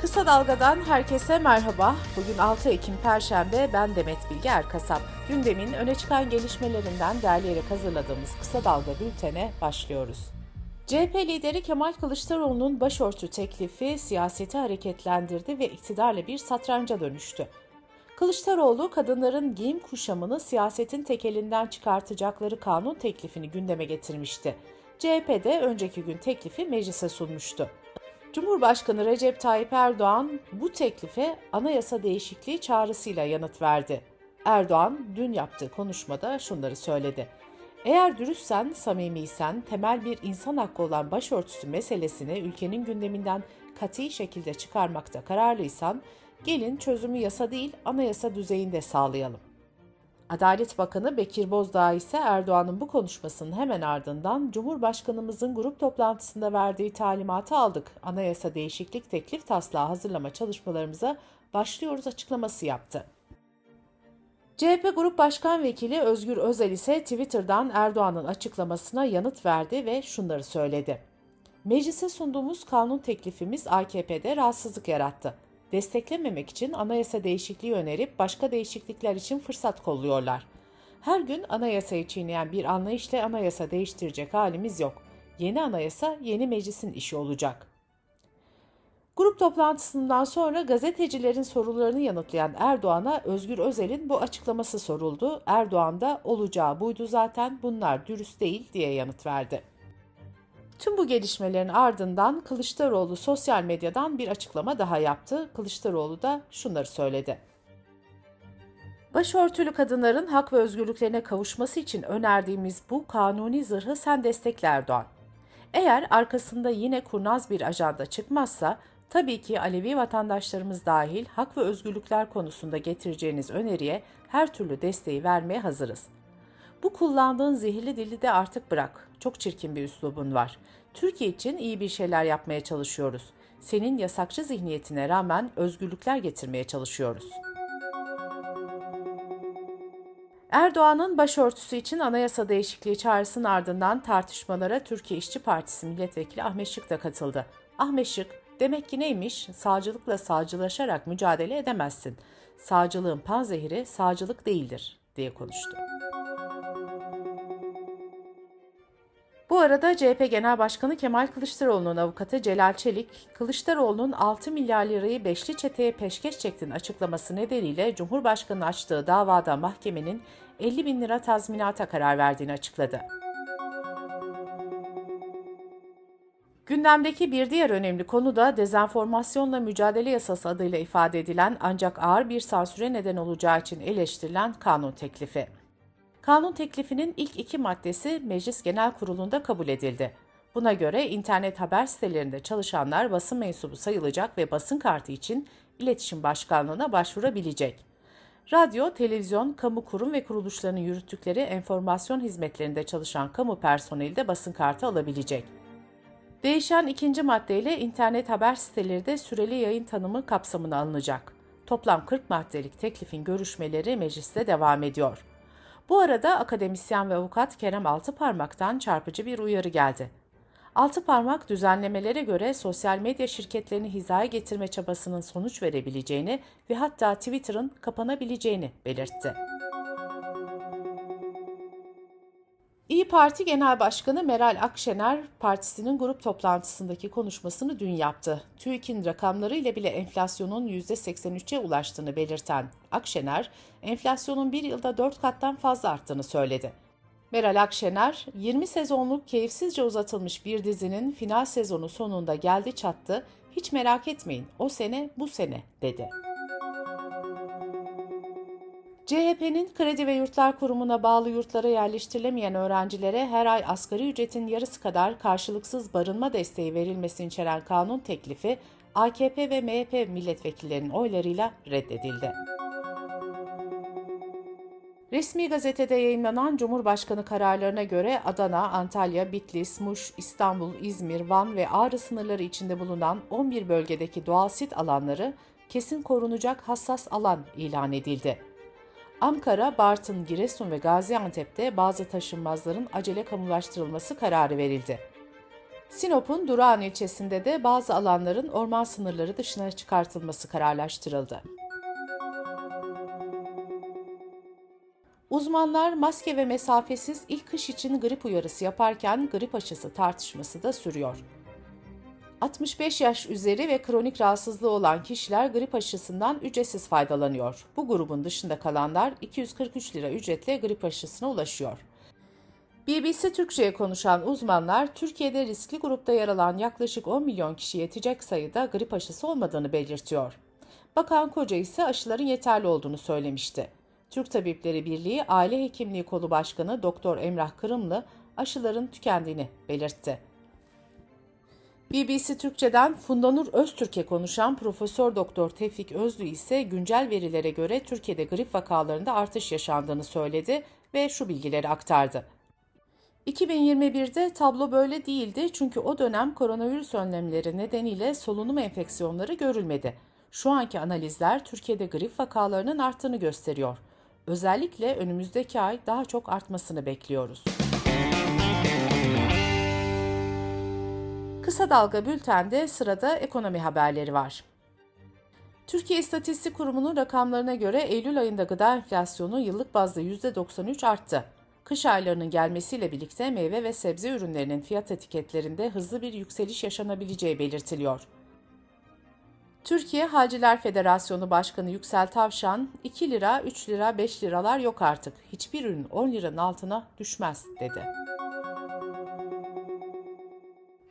Kısa Dalga'dan herkese merhaba. Bugün 6 Ekim Perşembe, ben Demet Bilge Erkasap. Gündemin öne çıkan gelişmelerinden derleyerek hazırladığımız Kısa Dalga bültene başlıyoruz. CHP lideri Kemal Kılıçdaroğlu'nun başörtü teklifi siyaseti hareketlendirdi ve iktidarla bir satranca dönüştü. Kılıçdaroğlu kadınların giyim kuşamını siyasetin tekelinden çıkartacakları kanun teklifini gündeme getirmişti. CHP de önceki gün teklifi meclise sunmuştu. Cumhurbaşkanı Recep Tayyip Erdoğan bu teklife anayasa değişikliği çağrısıyla yanıt verdi. Erdoğan dün yaptığı konuşmada şunları söyledi. Eğer dürüstsen, samimiysen, temel bir insan hakkı olan başörtüsü meselesini ülkenin gündeminden katı şekilde çıkarmakta kararlıysan, gelin çözümü yasa değil anayasa düzeyinde sağlayalım. Adalet Bakanı Bekir Bozdağ ise Erdoğan'ın bu konuşmasının hemen ardından Cumhurbaşkanımızın grup toplantısında verdiği talimatı aldık. Anayasa değişiklik teklif taslağı hazırlama çalışmalarımıza başlıyoruz açıklaması yaptı. CHP Grup Başkan Vekili Özgür Özel ise Twitter'dan Erdoğan'ın açıklamasına yanıt verdi ve şunları söyledi. Meclise sunduğumuz kanun teklifimiz AKP'de rahatsızlık yarattı desteklememek için anayasa değişikliği önerip başka değişiklikler için fırsat kolluyorlar. Her gün anayasayı çiğneyen bir anlayışla anayasa değiştirecek halimiz yok. Yeni anayasa yeni meclisin işi olacak. Grup toplantısından sonra gazetecilerin sorularını yanıtlayan Erdoğan'a Özgür Özel'in bu açıklaması soruldu. Erdoğan da olacağı buydu zaten bunlar dürüst değil diye yanıt verdi. Tüm bu gelişmelerin ardından Kılıçdaroğlu sosyal medyadan bir açıklama daha yaptı. Kılıçdaroğlu da şunları söyledi. Başörtülü kadınların hak ve özgürlüklerine kavuşması için önerdiğimiz bu kanuni zırhı sen destekle Erdoğan. Eğer arkasında yine kurnaz bir ajanda çıkmazsa tabii ki Alevi vatandaşlarımız dahil hak ve özgürlükler konusunda getireceğiniz öneriye her türlü desteği vermeye hazırız.'' Bu kullandığın zehirli dili de artık bırak. Çok çirkin bir üslubun var. Türkiye için iyi bir şeyler yapmaya çalışıyoruz. Senin yasakçı zihniyetine rağmen özgürlükler getirmeye çalışıyoruz. Erdoğan'ın başörtüsü için anayasa değişikliği çağrısının ardından tartışmalara Türkiye İşçi Partisi milletvekili Ahmet Şık da katıldı. Ahmet Şık, demek ki neymiş? Sağcılıkla sağcılaşarak mücadele edemezsin. Sağcılığın panzehiri sağcılık değildir diye konuştu. Arada CHP Genel Başkanı Kemal Kılıçdaroğlu'nun avukatı Celal Çelik, Kılıçdaroğlu'nun 6 milyar lirayı beşli çeteye peşkeş çektiğini açıklaması nedeniyle Cumhurbaşkanı açtığı davada mahkemenin 50 bin lira tazminata karar verdiğini açıkladı. Gündemdeki bir diğer önemli konu da dezenformasyonla mücadele yasası adıyla ifade edilen ancak ağır bir sansüre neden olacağı için eleştirilen kanun teklifi. Kanun teklifinin ilk iki maddesi Meclis Genel Kurulu'nda kabul edildi. Buna göre internet haber sitelerinde çalışanlar basın mensubu sayılacak ve basın kartı için iletişim başkanlığına başvurabilecek. Radyo, televizyon, kamu kurum ve kuruluşlarının yürüttükleri enformasyon hizmetlerinde çalışan kamu personeli de basın kartı alabilecek. Değişen ikinci maddeyle internet haber siteleri de süreli yayın tanımı kapsamına alınacak. Toplam 40 maddelik teklifin görüşmeleri mecliste devam ediyor. Bu arada akademisyen ve avukat Kerem Altıparmak'tan çarpıcı bir uyarı geldi. Altıparmak düzenlemelere göre sosyal medya şirketlerini hizaya getirme çabasının sonuç verebileceğini ve hatta Twitter'ın kapanabileceğini belirtti. Parti Genel Başkanı Meral Akşener, partisinin grup toplantısındaki konuşmasını dün yaptı. TÜİK'in rakamları ile bile enflasyonun %83'e ulaştığını belirten Akşener, enflasyonun bir yılda 4 kattan fazla arttığını söyledi. Meral Akşener, 20 sezonluk keyifsizce uzatılmış bir dizinin final sezonu sonunda geldi çattı, hiç merak etmeyin o sene bu sene dedi. CHP'nin Kredi ve Yurtlar Kurumu'na bağlı yurtlara yerleştirilemeyen öğrencilere her ay asgari ücretin yarısı kadar karşılıksız barınma desteği verilmesini içeren kanun teklifi AKP ve MHP milletvekillerinin oylarıyla reddedildi. Resmi gazetede yayınlanan Cumhurbaşkanı kararlarına göre Adana, Antalya, Bitlis, Muş, İstanbul, İzmir, Van ve Ağrı sınırları içinde bulunan 11 bölgedeki doğal sit alanları kesin korunacak hassas alan ilan edildi. Ankara, Bartın, Giresun ve Gaziantep'te bazı taşınmazların acele kamulaştırılması kararı verildi. Sinop'un Durağan ilçesinde de bazı alanların orman sınırları dışına çıkartılması kararlaştırıldı. Uzmanlar maske ve mesafesiz ilk kış için grip uyarısı yaparken grip aşısı tartışması da sürüyor. 65 yaş üzeri ve kronik rahatsızlığı olan kişiler grip aşısından ücretsiz faydalanıyor. Bu grubun dışında kalanlar 243 lira ücretle grip aşısına ulaşıyor. BBC Türkçe'ye konuşan uzmanlar, Türkiye'de riskli grupta yer alan yaklaşık 10 milyon kişi yetecek sayıda grip aşısı olmadığını belirtiyor. Bakan Koca ise aşıların yeterli olduğunu söylemişti. Türk Tabipleri Birliği Aile Hekimliği Kolu Başkanı Doktor Emrah Kırımlı aşıların tükendiğini belirtti. BBC Türkçe'den Fundanur Öztürk'e konuşan Profesör Doktor Tevfik Özlü ise güncel verilere göre Türkiye'de grip vakalarında artış yaşandığını söyledi ve şu bilgileri aktardı. 2021'de tablo böyle değildi çünkü o dönem koronavirüs önlemleri nedeniyle solunum enfeksiyonları görülmedi. Şu anki analizler Türkiye'de grip vakalarının arttığını gösteriyor. Özellikle önümüzdeki ay daha çok artmasını bekliyoruz. Kısa Dalga Bülten'de sırada ekonomi haberleri var. Türkiye İstatistik Kurumu'nun rakamlarına göre Eylül ayında gıda enflasyonu yıllık bazda %93 arttı. Kış aylarının gelmesiyle birlikte meyve ve sebze ürünlerinin fiyat etiketlerinde hızlı bir yükseliş yaşanabileceği belirtiliyor. Türkiye Halciler Federasyonu Başkanı Yüksel Tavşan, 2 lira, 3 lira, 5 liralar yok artık. Hiçbir ürün 10 liranın altına düşmez, dedi.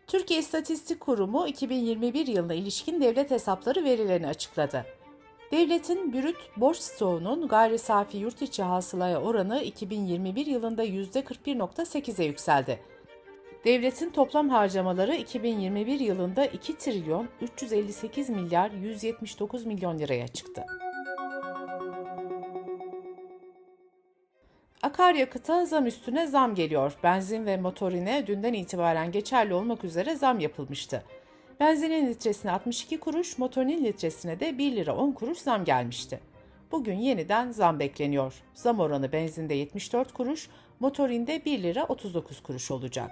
Türkiye İstatistik Kurumu 2021 yılına ilişkin devlet hesapları verilerini açıkladı. Devletin brüt borç stoğunun gayri safi yurt içi hasılaya oranı 2021 yılında %41.8'e yükseldi. Devletin toplam harcamaları 2021 yılında 2 trilyon 358 milyar 179 milyon liraya çıktı. Akaryakıta zam üstüne zam geliyor. Benzin ve motorine dünden itibaren geçerli olmak üzere zam yapılmıştı. Benzinin litresine 62 kuruş, motorinin litresine de 1 lira 10 kuruş zam gelmişti. Bugün yeniden zam bekleniyor. Zam oranı benzinde 74 kuruş, motorinde 1 lira 39 kuruş olacak.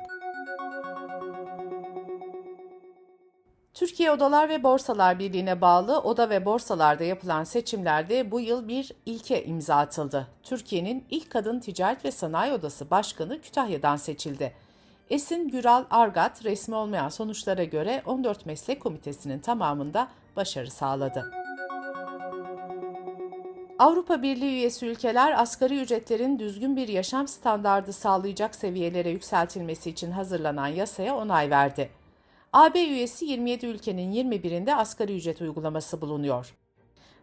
Türkiye Odalar ve Borsalar Birliği'ne bağlı oda ve borsalarda yapılan seçimlerde bu yıl bir ilke imza atıldı. Türkiye'nin ilk kadın ticaret ve sanayi odası başkanı Kütahya'dan seçildi. Esin Güral Argat resmi olmayan sonuçlara göre 14 meslek komitesinin tamamında başarı sağladı. Avrupa Birliği üyesi ülkeler asgari ücretlerin düzgün bir yaşam standardı sağlayacak seviyelere yükseltilmesi için hazırlanan yasaya onay verdi. AB üyesi 27 ülkenin 21'inde asgari ücret uygulaması bulunuyor.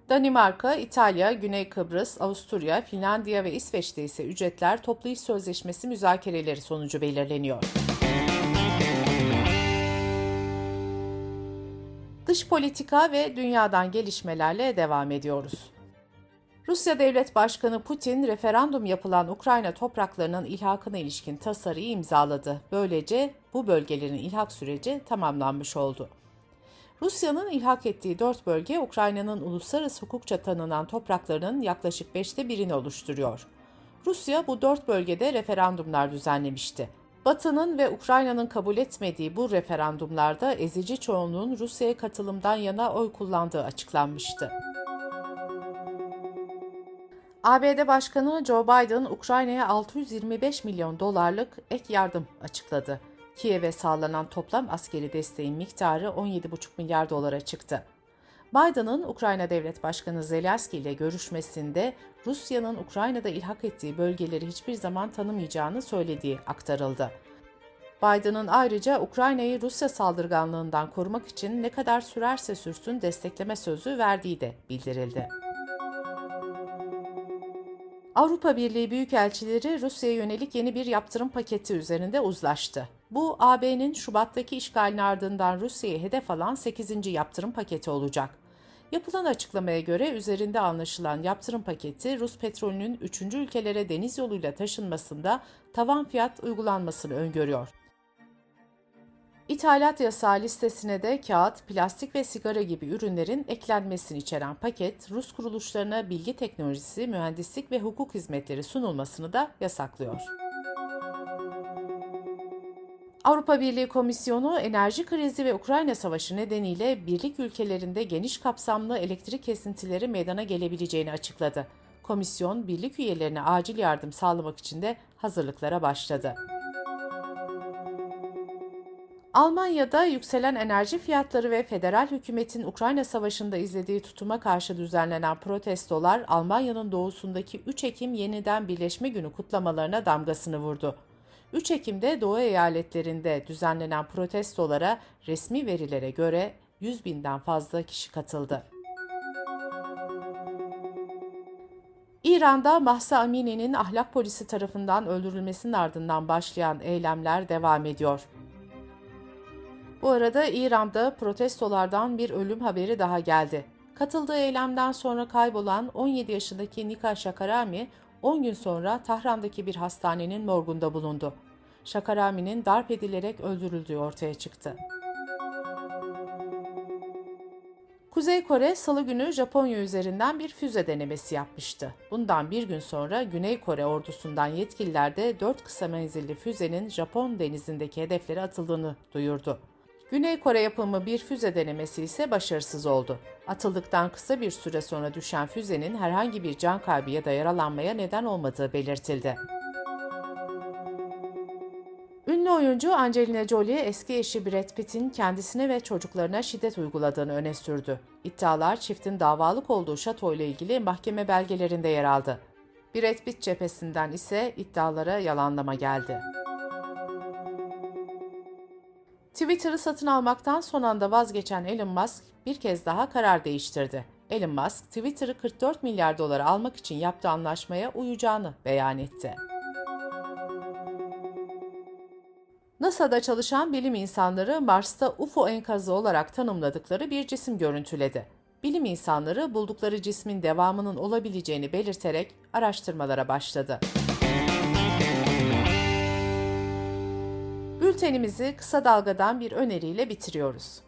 Danimarka, İtalya, Güney Kıbrıs, Avusturya, Finlandiya ve İsveç'te ise ücretler toplu iş sözleşmesi müzakereleri sonucu belirleniyor. Dış politika ve dünyadan gelişmelerle devam ediyoruz. Rusya Devlet Başkanı Putin, referandum yapılan Ukrayna topraklarının ilhakına ilişkin tasarıyı imzaladı. Böylece bu bölgelerin ilhak süreci tamamlanmış oldu. Rusya'nın ilhak ettiği dört bölge Ukrayna'nın uluslararası hukukça tanınan topraklarının yaklaşık beşte birini oluşturuyor. Rusya bu dört bölgede referandumlar düzenlemişti. Batı'nın ve Ukrayna'nın kabul etmediği bu referandumlarda ezici çoğunluğun Rusya'ya katılımdan yana oy kullandığı açıklanmıştı. ABD Başkanı Joe Biden Ukrayna'ya 625 milyon dolarlık ek yardım açıkladı. Kiev'e sağlanan toplam askeri desteğin miktarı 17,5 milyar dolara çıktı. Biden'ın Ukrayna Devlet Başkanı Zelenski ile görüşmesinde Rusya'nın Ukrayna'da ilhak ettiği bölgeleri hiçbir zaman tanımayacağını söylediği aktarıldı. Biden'ın ayrıca Ukrayna'yı Rusya saldırganlığından korumak için ne kadar sürerse sürsün destekleme sözü verdiği de bildirildi. Avrupa Birliği Büyükelçileri Rusya'ya yönelik yeni bir yaptırım paketi üzerinde uzlaştı. Bu AB'nin Şubat'taki işgalin ardından Rusya'yı hedef alan 8. yaptırım paketi olacak. Yapılan açıklamaya göre üzerinde anlaşılan yaptırım paketi Rus petrolünün 3. ülkelere deniz yoluyla taşınmasında tavan fiyat uygulanmasını öngörüyor. İthalat yasağı listesine de kağıt, plastik ve sigara gibi ürünlerin eklenmesini içeren paket, Rus kuruluşlarına bilgi teknolojisi, mühendislik ve hukuk hizmetleri sunulmasını da yasaklıyor. Avrupa Birliği Komisyonu enerji krizi ve Ukrayna Savaşı nedeniyle birlik ülkelerinde geniş kapsamlı elektrik kesintileri meydana gelebileceğini açıkladı. Komisyon, birlik üyelerine acil yardım sağlamak için de hazırlıklara başladı. Almanya'da yükselen enerji fiyatları ve federal hükümetin Ukrayna Savaşı'nda izlediği tutuma karşı düzenlenen protestolar Almanya'nın doğusundaki 3 Ekim yeniden Birleşme Günü kutlamalarına damgasını vurdu. 3 Ekim'de Doğu eyaletlerinde düzenlenen protestolara resmi verilere göre 100 binden fazla kişi katıldı. İran'da Mahsa Amini'nin ahlak polisi tarafından öldürülmesinin ardından başlayan eylemler devam ediyor. Bu arada İran'da protestolardan bir ölüm haberi daha geldi. Katıldığı eylemden sonra kaybolan 17 yaşındaki Nika Shakarami 10 gün sonra Tahran'daki bir hastanenin morgunda bulundu. Shakarami'nin darp edilerek öldürüldüğü ortaya çıktı. Kuzey Kore salı günü Japonya üzerinden bir füze denemesi yapmıştı. Bundan bir gün sonra Güney Kore ordusundan yetkililer de 4 kısa menzilli füzenin Japon denizindeki hedeflere atıldığını duyurdu. Güney Kore yapımı bir füze denemesi ise başarısız oldu. Atıldıktan kısa bir süre sonra düşen füzenin herhangi bir can kaybı ya da yaralanmaya neden olmadığı belirtildi. Ünlü oyuncu Angelina Jolie eski eşi Brad Pitt'in kendisine ve çocuklarına şiddet uyguladığını öne sürdü. İddialar çiftin davalık olduğu şato ile ilgili mahkeme belgelerinde yer aldı. Brad Pitt cephesinden ise iddialara yalanlama geldi. Twitter'ı satın almaktan son anda vazgeçen Elon Musk bir kez daha karar değiştirdi. Elon Musk, Twitter'ı 44 milyar dolara almak için yaptığı anlaşmaya uyacağını beyan etti. NASA'da çalışan bilim insanları Mars'ta UFO enkazı olarak tanımladıkları bir cisim görüntüledi. Bilim insanları buldukları cismin devamının olabileceğini belirterek araştırmalara başladı. Bültenimizi kısa dalgadan bir öneriyle bitiriyoruz.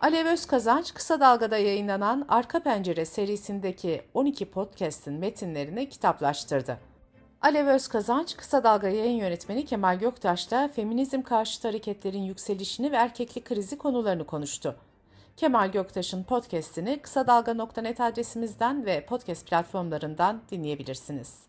Alev Özkazanç kısa dalgada yayınlanan Arka Pencere serisindeki 12 podcast'in metinlerini kitaplaştırdı. Alev Özkazanç, Kısa Dalga yayın yönetmeni Kemal Göktaş'ta feminizm karşıtı hareketlerin yükselişini ve erkeklik krizi konularını konuştu. Kemal Göktaş'ın podcast'ini kısa dalga.net adresimizden ve podcast platformlarından dinleyebilirsiniz.